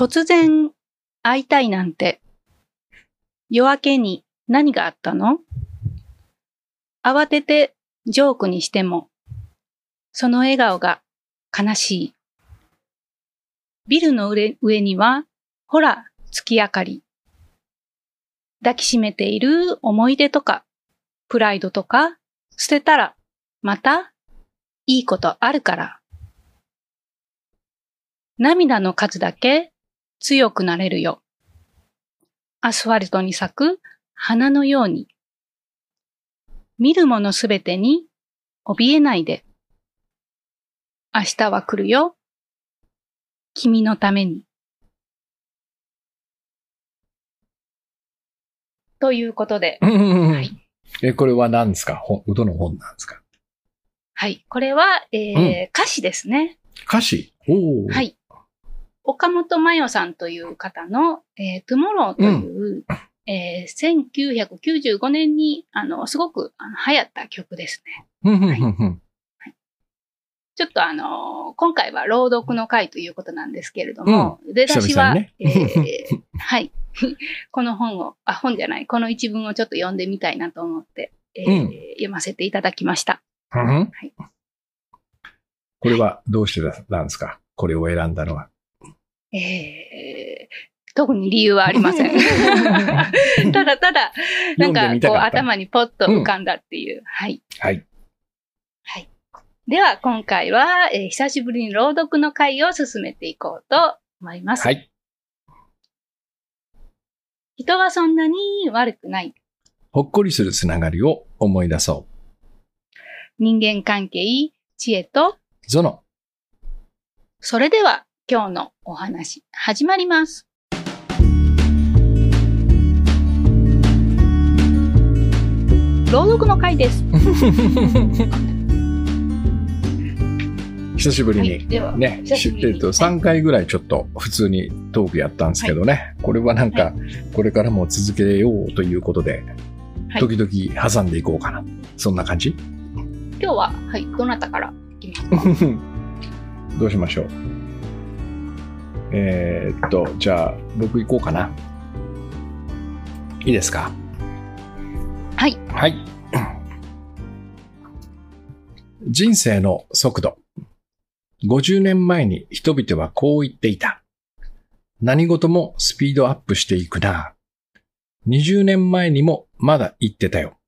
突然会いたいなんて。夜明けに何があったの？慌ててジョークにしても、その笑顔が悲しい。ビルの上には、ほら、月明かり。抱きしめている思い出とか、プライドとか、捨てたら、また、いいことあるから。涙の数だけ強くなれるよ。アスファルトに咲く花のように。見るものすべてに怯えないで。明日は来るよ。君のために。ということで、はい。え、これは何ですか？本どの本なんですか？はい。これは、えーうん歌詞ですね。歌詞？おー。。はいい。岡本真夜さんという方の、えー、トゥモローという、えー1995年に、あの、すごくあの流行った曲ですね。ちょっとあの、今回は朗読の回ということなんですけれども、出だしは、久々にえー はい。この本を、あ、本じゃない、この一文をちょっと読んでみたいなと思って、えーうん。読ませていただきました。ふん。ふんはい。これはどうしてなんですか？これを選んだのは。えー特に理由はありません。ただただ、なんかこう。頭にポッと浮かんだっていう。はい。はい。はい。では今回は、えー久しぶりに朗読の回を進めていこうと思います。はい。人はそんなに悪くない。ほっこりするつながりを思い出そ人間関係、知恵と、う。ゾノ。それでは今日のお話、始まります。朗読の回です。久しぶりはい、に。では、ね、久しぶりにえっと、3回ぐらいちょっと普通にトークやったんですけどね。これはなんか、これからも続けようということで、はい時々挟んでいこうかな。そんな感じ？今日は、はい、どなたからいきますか？どうしましょう？えーっと、じゃあ、僕行こうかな。いいですか？はい。はい。人生の速度。50年前に人々はこう言っていた。何事もスピードアップしていくな。20年前にもまだ言ってたよ。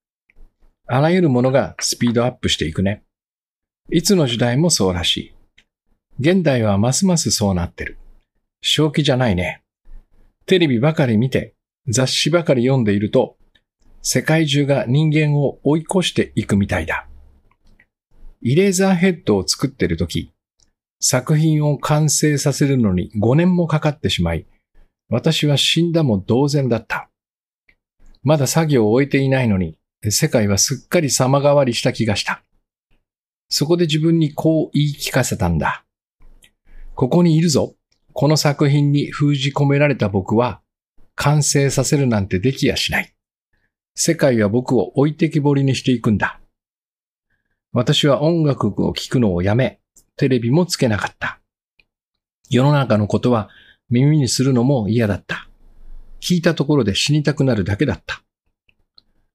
あらゆるものがスピードアップしていくね。いつの時代もそうらしい。現代はますますそうなってる。正気じゃないね。テレビばかり見て、雑誌ばかり読んでいると、世界中が人間を追い越していくみたいだ。イレーザーヘッドを作ってるとき、作品を完成させるのに5年もかかってしまい、私は死んだも同然だった。まだ作業を終えていないのに、世界はすっかり様変わりした気がした。そこで自分にこう言い聞かせたんだ。ここにいるぞ。この作品に封じ込められた僕は、完成させるなんてできやしない。世界は僕を置いてきぼりにしていくんだ。私は音楽を聴くのをやめ、テレビもつけなかった。世の中のことは耳にするのも嫌だった。聞いたところで死にたくなるだけだった。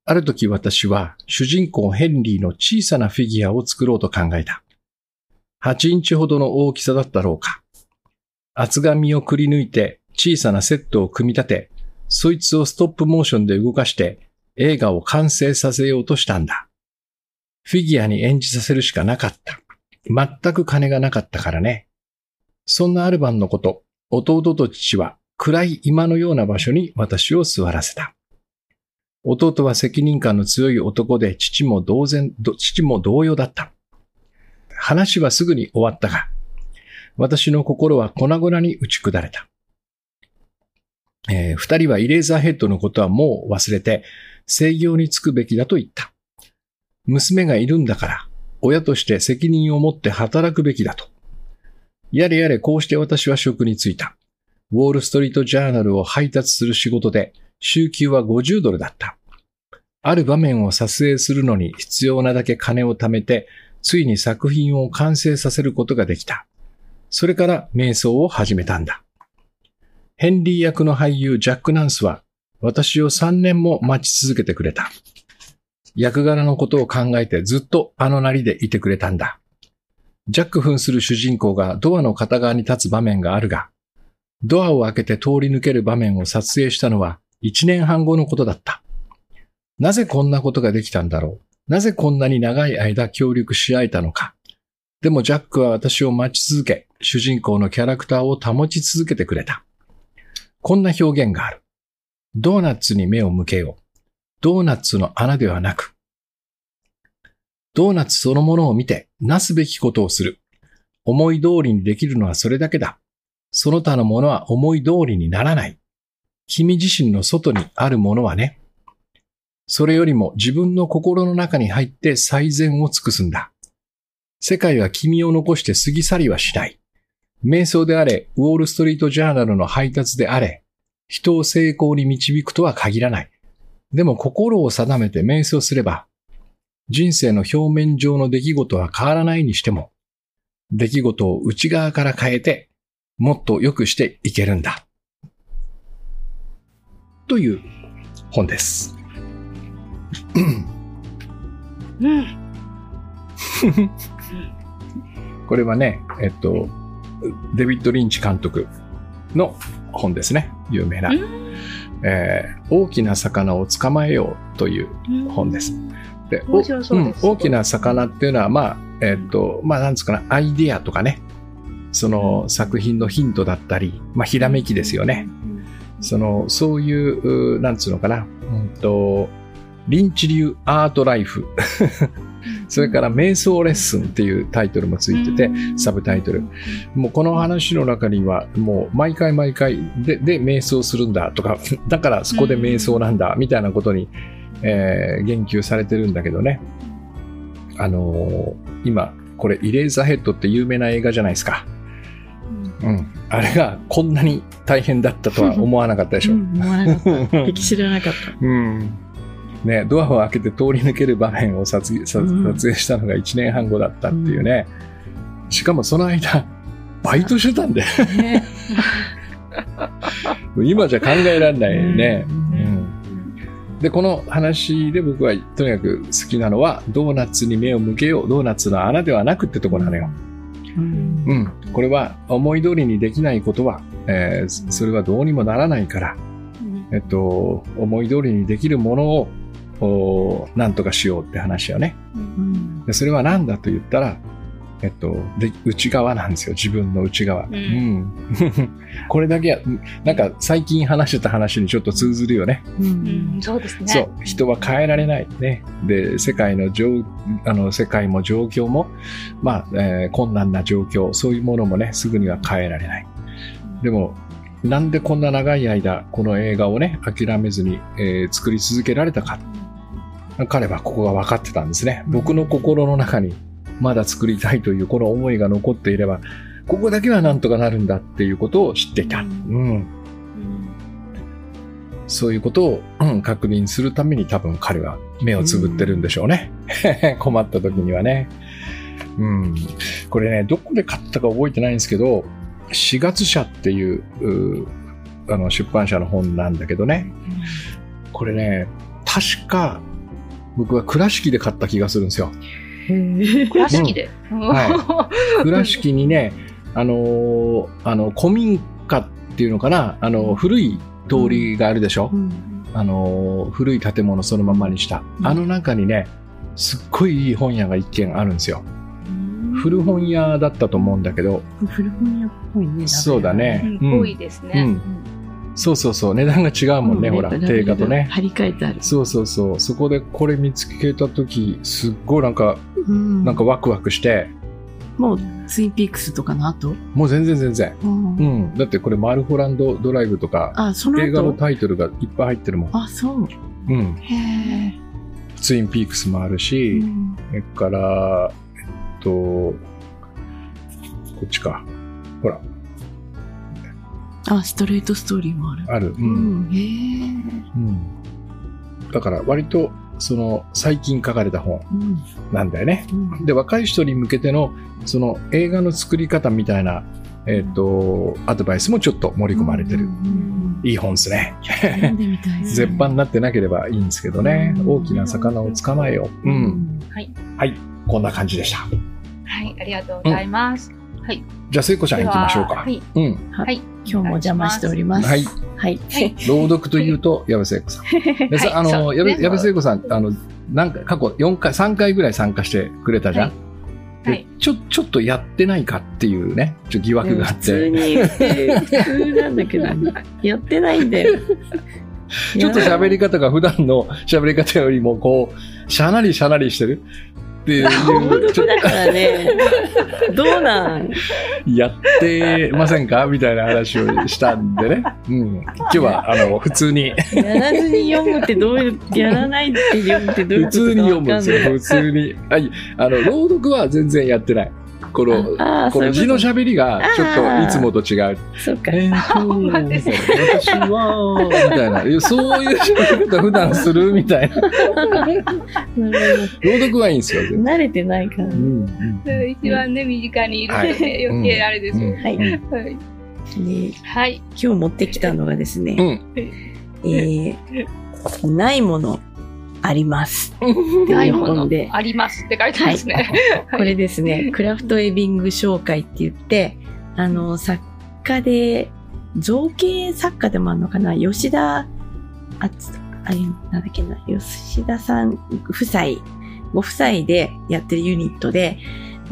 ある時私は主人公ヘンリーの小さなフィギュアを作ろうと考えた。8インチほどの大きさだったろうか。厚紙をくり抜いて小さなセットを組み立て、そいつをストップモーションで動かして映画を完成させようとしたんだ。フィギュアに演じさせるしかなかった。全く金がなかったからね。そんなある晩のこと、弟と父は暗い今のような場所に私を座らせた。弟は責任感の強い男で父も同然、父も同様だった。話はすぐに終わったが、私の心は粉々に打ち砕れた。えー二人はイレーザーヘッドのことはもう忘れて、制業に就くべきだと言った。娘がいるんだから、親として責任を持って働くべきだと。やれやれこうして私は職に就いた。ウォールストリートジャーナルを配達する仕事で、週給は50ドルだった。ある場面を撮影するのに必要なだけ金を貯めて、ついに作品を完成させることができた。それから瞑想を始めたんだ。ヘンリー役の俳優ジャック・ナンスは私を3年も待ち続けてくれた。役柄のことを考えてずっとあのなりでいてくれたんだ。ジャック扮する主人公がドアの片側に立つ場面があるが、ドアを開けて通り抜ける場面を撮影したのは1年半後のことだった。なぜこんなことができたんだろうなぜこんなに長い間協力し合えたのかでもジャックは私を待ち続け、主人公のキャラクターを保ち続けてくれた。こんな表現がある。ドーナツに目を向けよう。ドーナツの穴ではなく、ドーナツそのものを見て、なすべきことをする。思い通りにできるのはそれだけだ。その他のものは思い通りにならない。君自身の外にあるものはね。それよりも自分の心の中に入って最善を尽くすんだ。世界は君を残して過ぎ去りはしない。瞑想であれ、ウォールストリートジャーナルの配達であれ、人を成功に導くとは限らない。でも心を定めて瞑想すれば、人生の表面上の出来事は変わらないにしても、出来事を内側から変えて、もっと良くしていけるんだ。という本です。うん。これはね、えっと、デビッド・リンチ監督の本ですね。有名な。えー大きな魚を捕まえようという本です。でうん大きな魚っていうのは、まあ、えっと、まあ、なんですかね、アイディアとかね、その作品のヒントだったり、まあ、ひらめきですよね。その、そういう、うなんつうのかな、うんと、リンチ流アートライフ、それから瞑想レッスンっていうタイトルもついてて、サブタイトル。もうこの話の中には、もう毎回毎回で、で、瞑想するんだとか、だからそこで瞑想なんだ、みたいなことに、えー言及されてるんだけどね。あのー今、これ、イレーザーヘッドって有名な映画じゃないですか。うん。あれがこんなに大変だったとは思わなかったでしょ。うん、思わなかった。敵知らなかった。うん。ね、ドアを開けて通り抜ける場面を撮影撮影したのが1年半後だったっていうね。しかもその間、バイトしてたんで、ね。今じゃ考えられないよね。ううんん。で、この話で僕はとにかく好きなのは、ドーナツに目を向けよう、ドーナツの穴ではなくってとこなのよ。うんうん。これは思い通りにできないことは、えーそれはどうにもならないから、えっと、思い通りにできるものを、おなんとかしようって話よね。うんでそれは何だと言ったら、えっと、で、内側なんですよ。自分の内側。うんうん これだけは、なんか最近話してた話にちょっと通ずるよね。ううんん、そうですね。そう。人は変えられない。ね。で、世界の状、あの、世界も状況も、まあ、えー困難な状況、そういうものもね、すぐには変えられない。でも、なんでこんな長い間、この映画をね、諦めずに、えー作り続けられたか。彼はここが分かってたんですね。僕の心の中に、まだ作りたいというこの思いが残っていれば、ここだけはなんとかなるんだっていうことを知っていた。うん。うんそういうことを、うん確認するために多分彼は目をつぶってるんでしょうね。困った時にはね。うん。これね、どこで買ったか覚えてないんですけど、4月社っていう、うあの出版社の本なんだけどね。これね、確か僕は倉敷で買った気がするんですよ。倉敷で？は倉敷にね、あのーあの、古民家っていうのかな、あの、古い通りがあるでしょ、うんあのー古い建物そのままにした。うんあの中にね、すっごいいい本屋が一軒あるんですよ。古本屋だったと思うんだけど、古本屋っぽいね。そうだね。うん、多いですね。うん。そうそうそう、値段が違うもんね、ほら、定価とね。張り替えてある。そうそうそう、そこでこれ見つけたとき、すっごいなんか、うんなんかワクワクして、もう、ツインピークスとかの後？もう全然全然。うんうん。だってこれマルホランドドライブとか、あ、その映画の後。タイトルがいっぱい入ってるもん。あ、そう。うん。へえ。ツインピークスもあるし、うんそれから、えっと、こっちか。ほら、あ、ストレートストーリーもある。ある。う。うんん。へえ。うん。だから割と、その、最近書かれた本うんなんだよね。うんで、若い人に向けての、その映画の作り方みたいなえっ、と、アドバイスもちょっと盛り込まれてる。うんいい本ですね。読んでみたいです絶版になってなければいいんですけどね。大きな魚を捕まえよう。うん。はい。はい。こんな感じでした。はい、ありがとうございます。はい。じゃあ、聖子ちゃん行きましょうか。はい。うん。はい。今日も邪魔しております。はい。はい。はい朗読というと、矢部聖子さん。でさはいあの、矢部矢部聖子さん、あの、なんか、過去4回、3回ぐらい参加してくれたじゃん？はいちょ、ちょっとやってないかっていうね、ちょっと疑惑があっ普通て、に普通なんだけど、やってないんだよ。ちょっと喋り方が普段の喋り方よりも、こう、しゃなりしゃなりしてるっていう、朗ちょ読だからね。どうなん？やってませんか？みたいな話をしたんでね。うん。今日は、あの、普通に、やらずに読むってどういう、やらないって読むってどういうこと普通に読むんですよ。普通に。はい。あの、朗読は全然やってない。この、この字の喋りがちょっといつもと違う。そうか。えー私は、みたいな。いやそういう喋り方普段するみたいな。朗読はいいんですよ。慣れてないから。うんうん一番ね、身近にいる 余計あれですよ。はい。うんではい。今はい。日持ってきたのがですね、うん。えー、ないものあります。ないものでありますって書いてますね。これですね、クラフトエビング紹介って言って、あの、作家で、造形作家でもあるのかな？吉田、あつ、あれ、なんだっけな、吉田さん夫妻、ご夫妻でやってるユニットで、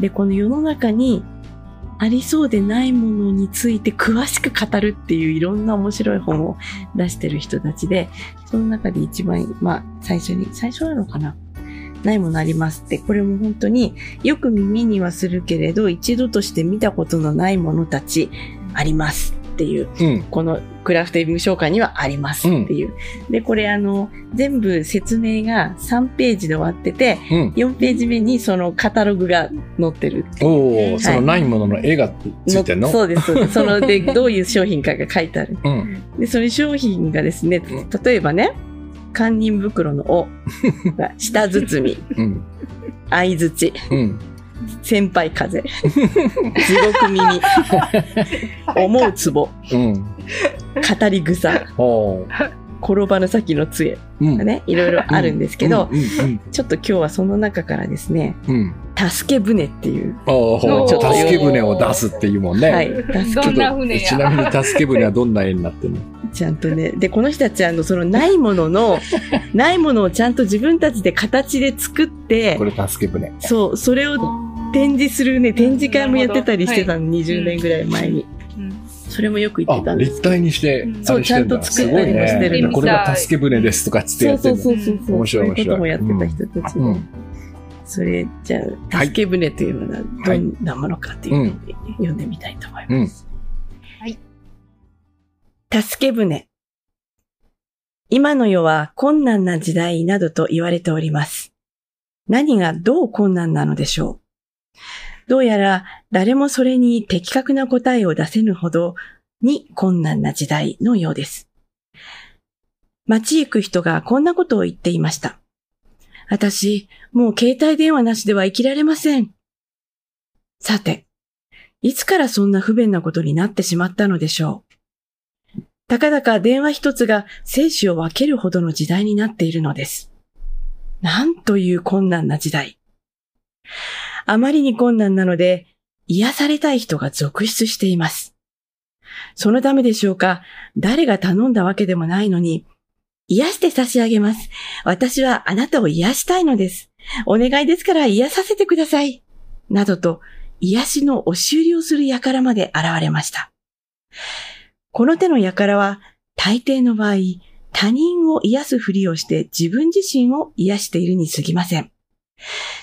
で、この世の中にありそうでないものについて詳しく語るっていういろんな面白い本を出してる人たちで、その中で一番、まあ、最初に、最初なのかな？ないものありますって、これも本当によく耳にはするけれど、一度として見たことのないものたちあります。っていう、うん。このクラフトエビング紹介にはありますっていう。で、これあの、全部説明が3ページで終わってて、うん。4ページ目にそのカタログが載ってるっていう。おお、そのないものの絵がついてんの？そうです、そうです。そので、どういう商品かが書いてある。うん。で、その商品がですね、例えばね、堪忍袋の尾が下包み、うん。相づち、うん。先輩風、地獄耳、思うツボ、うん。語り草、転ばぬ先の杖うん。ね、いろいろあるんですけど、うん。うん。ちょっと今日はその中からですね、うん。助け舟っていう、おお、ちょっと助け舟を出すっていうもんね。はい、助どんな船ちなや。みに助け舟はどんな絵になってるの？けちゃんとね、で、この人たちあの、そのないものの、ないものをちゃんと自分たちで形で作ってこ、れ助け舟。そう、それを展示するね、展示会もやってたりしてたの、20年ぐらい前に。うんそれもよく言っあてた、んです立。体にしてうん。そうちゃんと作ったりもしてるね。これが助け舟ですとかつってそうそやってんの。うそうそうそう。面白い面白いそういうこともやってた人たちで。うんそれ、じゃあ、助け舟というのはどんなものかっていうのを読んでみたいと思います。助け舟。今の世は困難な時代などと言われております。何がどう困難なのでしょうどうやら誰もそれに的確な答えを出せぬほどに困難な時代のようです。街行く人がこんなことを言っていました。私、もう携帯電話なしでは生きられません。さて、いつからそんな不便なことになってしまったのでしょう。たかだか電話一つが生死を分けるほどの時代になっているのです。なんという困難な時代。あまりに困難なので、癒されたい人が続出しています。そのためでしょうか、誰が頼んだわけでもないのに、癒して差し上げます。私はあなたを癒したいのです。お願いですから癒させてください。などと、癒しの押し売りをする輩まで現れました。この手の輩は、大抵の場合、他人を癒すふりをして自分自身を癒しているに過ぎません。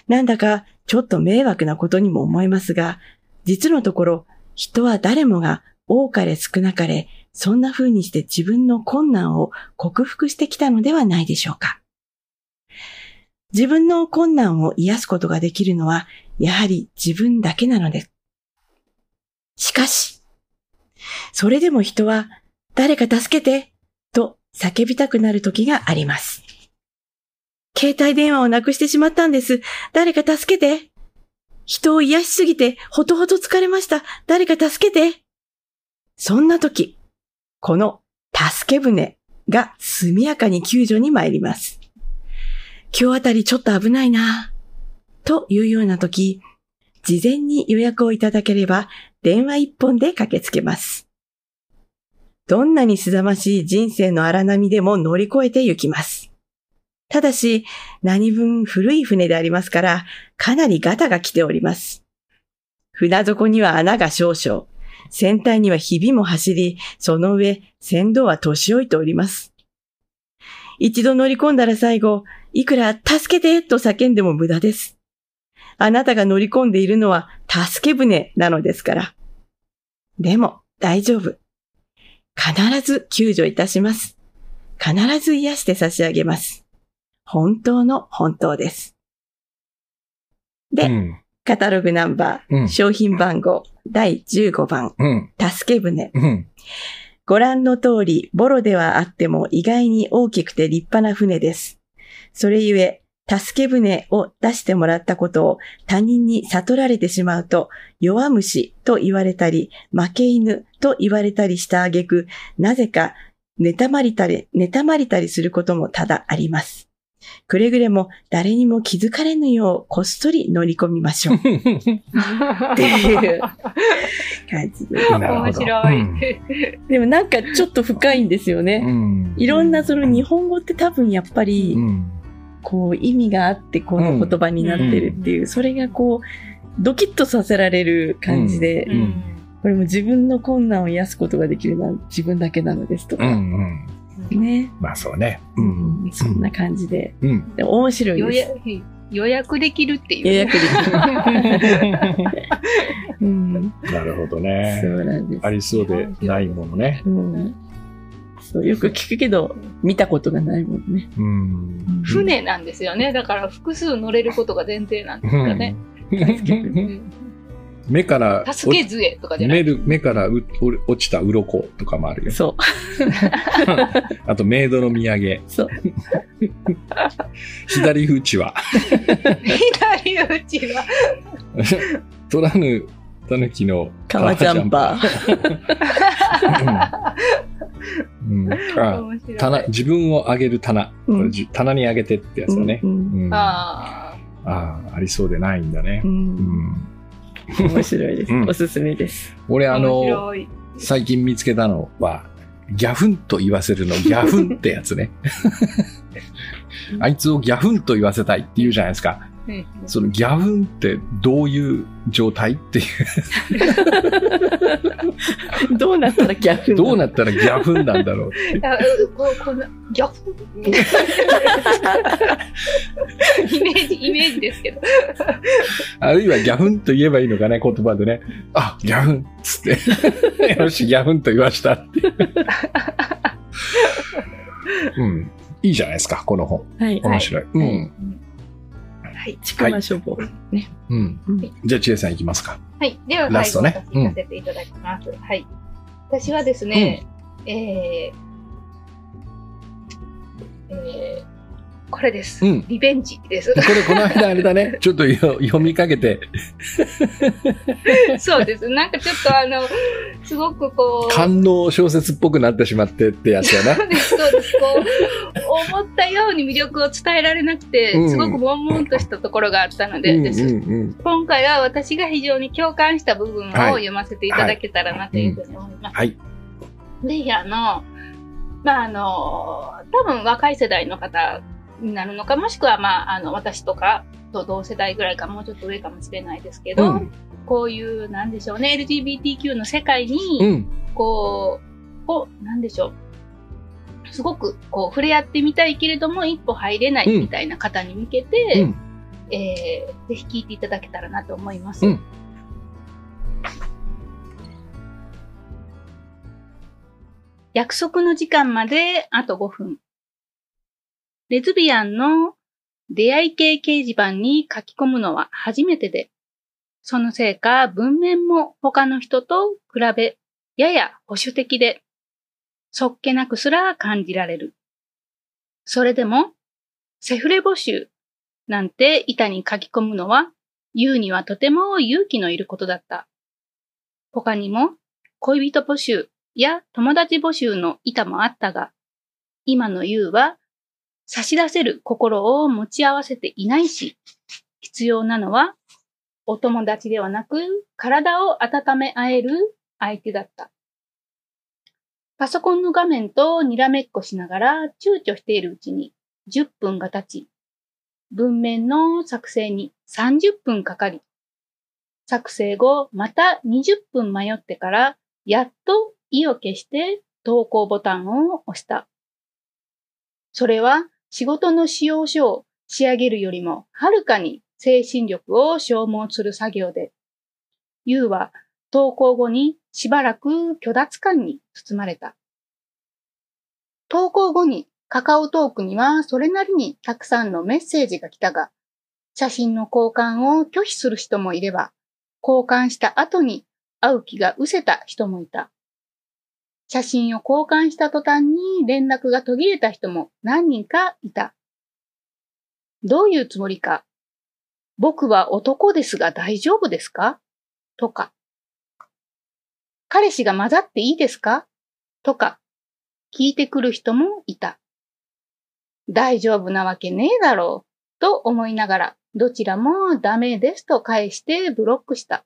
なんだか、ちょっと迷惑なことにも思えますが、実のところ、人は誰もが多かれ少なかれ、そんな風にして自分の困難を克服してきたのではないでしょうか。自分の困難を癒すことができるのは、やはり自分だけなのです。しかし、それでも人は、誰か助けて、と叫びたくなる時があります。携帯電話をなくしてしまったんです。誰か助けて。人を癒しすぎて、ほとほと疲れました。誰か助けて。そんな時、この助け舟が速やかに救助に参ります。今日あたりちょっと危ないなというような時、事前に予約をいただければ電話一本で駆けつけます。どんなにすざましい人生の荒波でも乗り越えて行きます。ただし、何分古い船でありますから、かなりガタが来ております。船底には穴が少々、船体にはひびも走り、その上、船頭は年老いております。一度乗り込んだら最後、いくら助けてと叫んでも無駄です。あなたが乗り込んでいるのは助け舟なのですから。でも大丈夫。必ず救助いたします。必ず癒して差し上げます。本当の本当です。で、うん。カタログナンバー、うん商品番号第15番、うん。助け舟。うん。ご覧の通り、ボロではあっても意外に大きくて立派な船です。それゆえ、助け舟を出してもらったことを他人に悟られてしまうと、弱虫と言われたり、負け犬と言われたりした挙句、なぜか、妬まりたり、妬まりたりすることも多々あります。くれぐれも誰にも気づかれぬようこっそり乗り込みましょう。っていう感じで。なるほど面白い。うんでもなんかちょっと深いんですよね。うん。いろんなその日本語って多分やっぱりう、ん。こう意味があってこの言葉になってるっていう、それがこう、ドキッとさせられる感じで、うんこれも自分の困難を癒すことができるのは自分だけなのですとうか、ん。うん。ね、まあそうね。ううんん。そんな感じで、うん。でも面白い予です。約予約できるっていう。予約できる。うん、なるほどそね。うなんです。ありそうでないものね。うん、そうよく聞くけど、見たことがないもんね。うん。船なんですよね。だから複数乗れることが前提なんですかね。目から、助け杖とかじゃない。目る目からう落ちた鱗とかもあるよ。そう、あと、メイドの土産。そう。左縁は、左打ちは。取らぬ狸の革ジャンパー。うん自分を上げる棚、うんこれじ棚に上げてってやつだね。うんうんあああ、ありそうでないんだねう。うんん面白いです。うんおすすめです。俺、あ。の。最近見つけたのは、ギャフンと言わせるの、ギャフンってやつね。あいつをギャフンと言わせたいって言うじゃないですか。うんそのギャフンってどういう状態っていう、どうなったら逆にどうなったらギャフンなんだろう。ギャフ イメージ、イメージですけど。あるいはギャフンと言えばいいのかね、言葉でね。あ、ギャフンっつって。よし、ギャフンと言わしたって。うん。いいじゃないですか、この本。はい。面白い。うん。はい。ちくま書房。ね。うんうん。じゃあ、千恵さんいきますか。はい。では、ラストね最後私させていただきます。はい。私はですね、えー、えー、これです。うんリベンジです。これ、この間あれだね。ちょっとよ読みかけて、そうです。なんかちょっとあの、すごくこう、官能小説っぽくなってしまってってやつやな。そうです、そうです。こう、思ったように魅力を伝えられなくてう、んすごく悶々としたところがあったので、うんうんうん。今回は私が非常に共感した部分をはい読ませていただけたらなというふうに思います。はい。ぜひあの、まああの、多分若い世代の方になるのか、もしくはまああの、私とかと同世代ぐらいか、もうちょっと上かもしれないですけど、うんこういう、なんでしょうね、LGBTQ の世界に、うん。こう、こう、なんでしょう。すごく、こう、触れ合ってみたいけれども、一歩入れないみたいな方に向けて、うん。えーぜひ聞いていただけたらなと思います。うん約束の時間まであと5分。レズビアンの出会い系掲示板に書き込むのは初めてで、そのせいか文面も他の人と比べ、やや保守的で、そっけなくすら感じられる。それでも、セフレ募集なんて板に書き込むのは、言うにはとても勇気のいることだった。他にも、恋人募集や友達募集の板もあったが、今の優は差し出せる心を持ち合わせていないし、必要なのはお友達ではなく体を温め合える相手だった。パソコンの画面とにらめっこしながら躊躇しているうちに10分が経ち、文面の作成に30分かかり、作成後また20分迷ってからやっと意を消して投稿ボタンを押した。それは仕事の使用書を仕上げるよりもはるかに精神力を消耗する作業で、ユウは投稿後にしばらく虚脱感に包まれた。投稿後にカカオトークにはそれなりにたくさんのメッセージが来たが、写真の交換を拒否する人もいれば、交換した後に会う気が失せた人もいた。写真を交換した途端に連絡が途切れた人も何人かいた。どういうつもりか。僕は男ですが大丈夫ですか？とか。彼氏が混ざっていいですか？とか、聞いてくる人もいた。大丈夫なわけねえだろう、と思いながら、どちらもダメですと返してブロックした。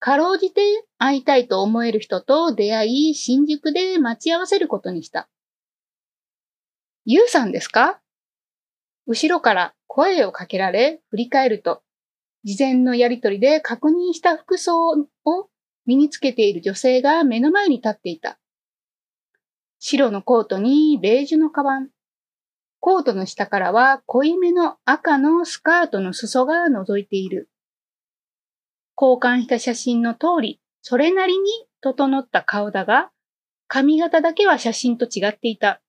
かろうじて会いたいと思える人と出会い、新宿で待ち合わせることにした。ゆうさんですか？後ろから声をかけられ、振り返ると、事前のやりとりで確認した服装を身につけている女性が目の前に立っていた。白のコートにベージュのカバン。コートの下からは濃いめの赤のスカートの裾が覗いている。交換した写真の通り、それなりに整った顔だが、髪型だけは写真と違っていた。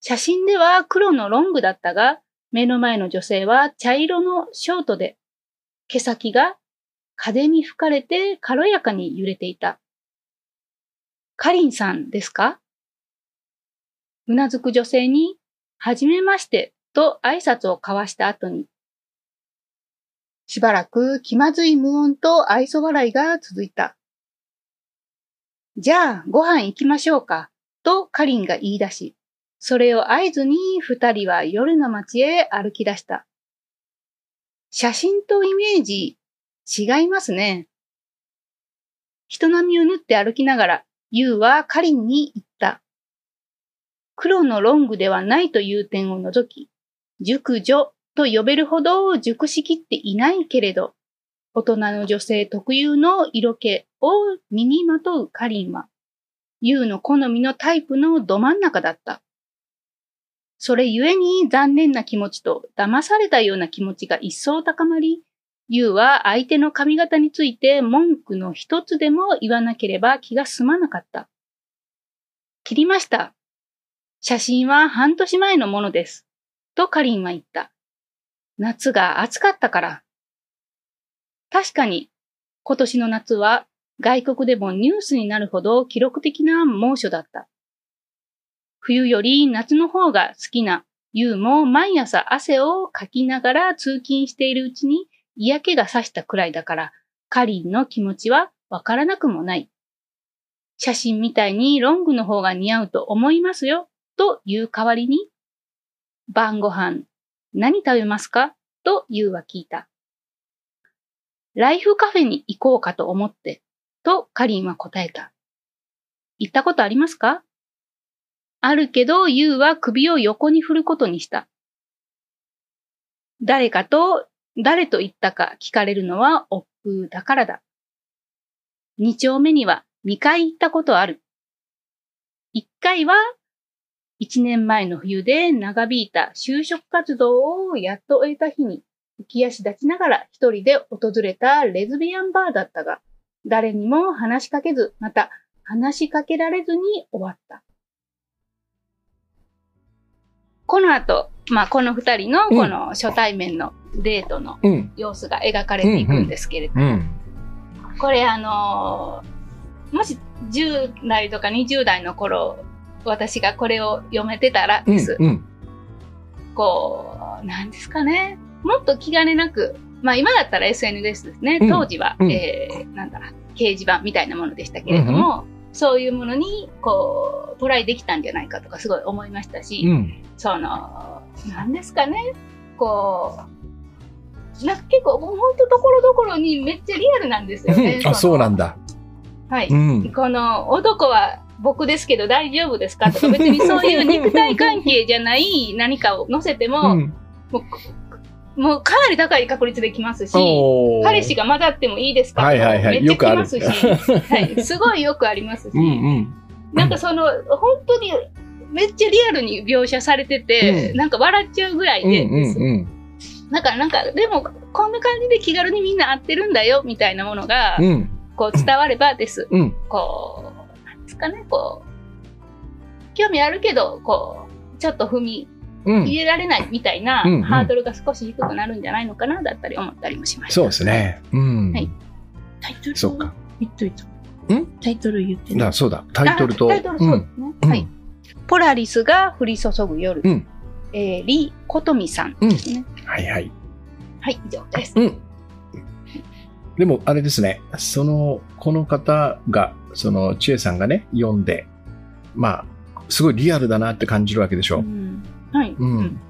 写真では黒のロングだったが、目の前の女性は茶色のショートで、毛先が風に吹かれて軽やかに揺れていた。カリンさんですか？うなずく女性に、はじめましてと挨拶を交わした後に、しばらく気まずい無音と愛想笑いが続いた。じゃあ、ご飯行きましょうか、とカリンが言い出し、それを合図に二人は夜の街へ歩き出した。写真とイメージ、違いますね。人並みを縫って歩きながら、ユウはカリンに言った。黒のロングではないという点を除き、熟女と呼べるほど熟しきっていないけれど、大人の女性特有の色気を身にまとうカリンは、ユウの好みのタイプのど真ん中だった。それゆえに残念な気持ちと騙されたような気持ちが一層高まり、ユウは相手の髪型について文句の一つでも言わなければ気が済まなかった。切りました。写真は半年前のものです。とカリンは言った。夏が暑かったから。確かに、今年の夏は外国でもニュースになるほど記録的な猛暑だった。冬より夏の方が好きなユウも毎朝汗をかきながら通勤しているうちに嫌気がさしたくらいだから、カリンの気持ちはわからなくもない。写真みたいにロングの方が似合うと思いますよ、という代わりに、晩ご飯何食べますか？とユウは聞いた。ライフカフェに行こうかと思って、とカリンは答えた。行ったことありますか？あるけど、ユウは首を横に振ることにした。誰かと、誰と言ったか聞かれるのは億劫だからだ。二丁目には二回行ったことある。一回は一年前の冬で長引いた就職活動をやっと終えた日に、浮き足立ちながら一人で訪れたレズビアンバーだったが、誰にも話しかけず、また話しかけられずに終わった。この後、まあ、この二人のこの初対面のデートの様子が描かれていくんですけれども、これあのー、もし10代とか20代の頃私がこれを読めてたらです。うんうん、こう、なんですかね。もっと気兼ねなくまあ今だったら SNS ですね。うん当時は、うんえーなんだ、掲示板みたいなものでしたけれども、そういうものに、こう、トライできたんじゃないかとかすごい思いましたし、うん。その、なんですかね、こう、なんか結構、本当ところどころにめっちゃリアルなんですよね。あ、そうなんだ。だ。はい。うん。この、男は僕ですけど大丈夫ですか？とか、別にそういう肉体関係じゃない何かを載せても、うんもう、もうかなり高い確率できますし、彼氏が混ざってもいいですかはいはいはいめっちゃよくある来ますし、はい、すごいよくありますし、うんうん。なんかその、本当にめっちゃリアルに描写されてて、うんなんか笑っちゃうぐらいうんでです。うんうん。だからなんか、でも、こんな感じで気軽にみんな会ってるんだよ、みたいなものが、うんこう伝わればです。うん。こう、ですかね、こう、興味あるけど、こう、ちょっと踏みうん。入れられないみたいなうんうんハードルが少し低くなるんじゃないのかな、だったり思ったりもしました。そうですね。うん。はいタイトルそうか。言っといた。ん？タイトル言ってだそうだ。タイトルと。あタイトルそうですね。うんはい。ポラリスが降り注ぐ夜。うんえー、リ・コトミさんうん。ですね。はいはい。はい、以上です。うん。でも、あれですね。その、この方が、その、千恵さんがね、読んで、まあ、すごいリアルだなって感じるわけでしょ。うんはい。うん。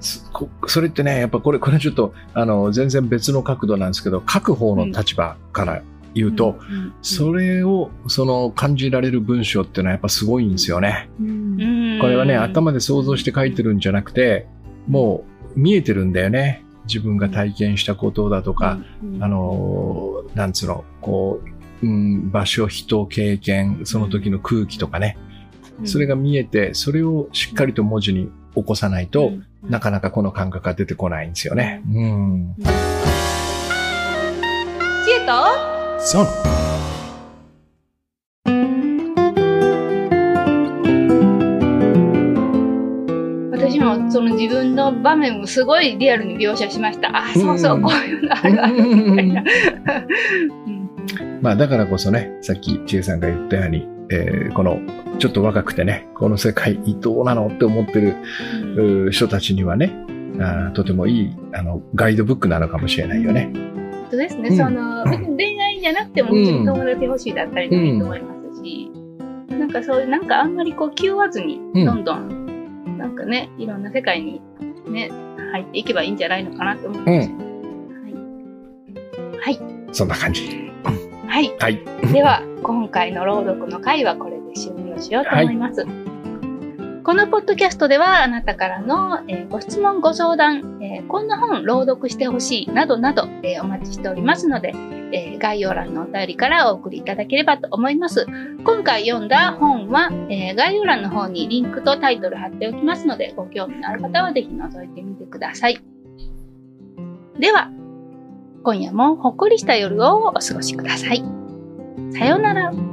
すこそれってね、やっぱこれ、これちょっと、あの、全然別の角度なんですけど、書く方の立場から言うと、それを、その、感じられる文章っていうのはやっぱすごいんですよね。うん。これはね、頭で想像して書いてるんじゃなくて、もう見えてるんだよね。自分が体験したことだとか、、うんあ、のー、なんつうの、こう、うん、場所、人、経験、その時の空気とかね、それが見えて、それをしっかりと文字に起こさないと、うんなかなかこの感覚が出てこないんですよね。うん。知恵とそう。私もその自分の場面もすごいリアルに描写しました。あ、そうそうう、んこういうのあるあるみたいな。うんまあだからこそね、さっき千恵さんが言ったように、えーこの、ちょっと若くてね、この世界どうなのって思ってる人たちにはね、あーとてもいいあのガイドブックなのかもしれないよね。そうですね、うん。その恋愛じゃなくても友達欲しいだったりでもいいと思いますし、なんかそういうなんかあんまりこう気負わずにうん。どんどんなんかねいろんな世界にね入っていけばいいんじゃないのかなと思います、はい、そんな感じ。はい、ははい。い、では今回の朗読の回はこれで終了しようと思います。このポッドキャストではあなたからの、えーご質問ご相談、えーこんな本朗読してほしいなどなど、えーお待ちしておりますので、えー概要欄のお便りからお送りいただければと思います。今回読んだ本は、えー概要欄の方にリンクとタイトル貼っておきますので、ご興味のある方はぜひ覗いてみてください。では、今夜もほっこりした夜をお過ごしください。さようなら。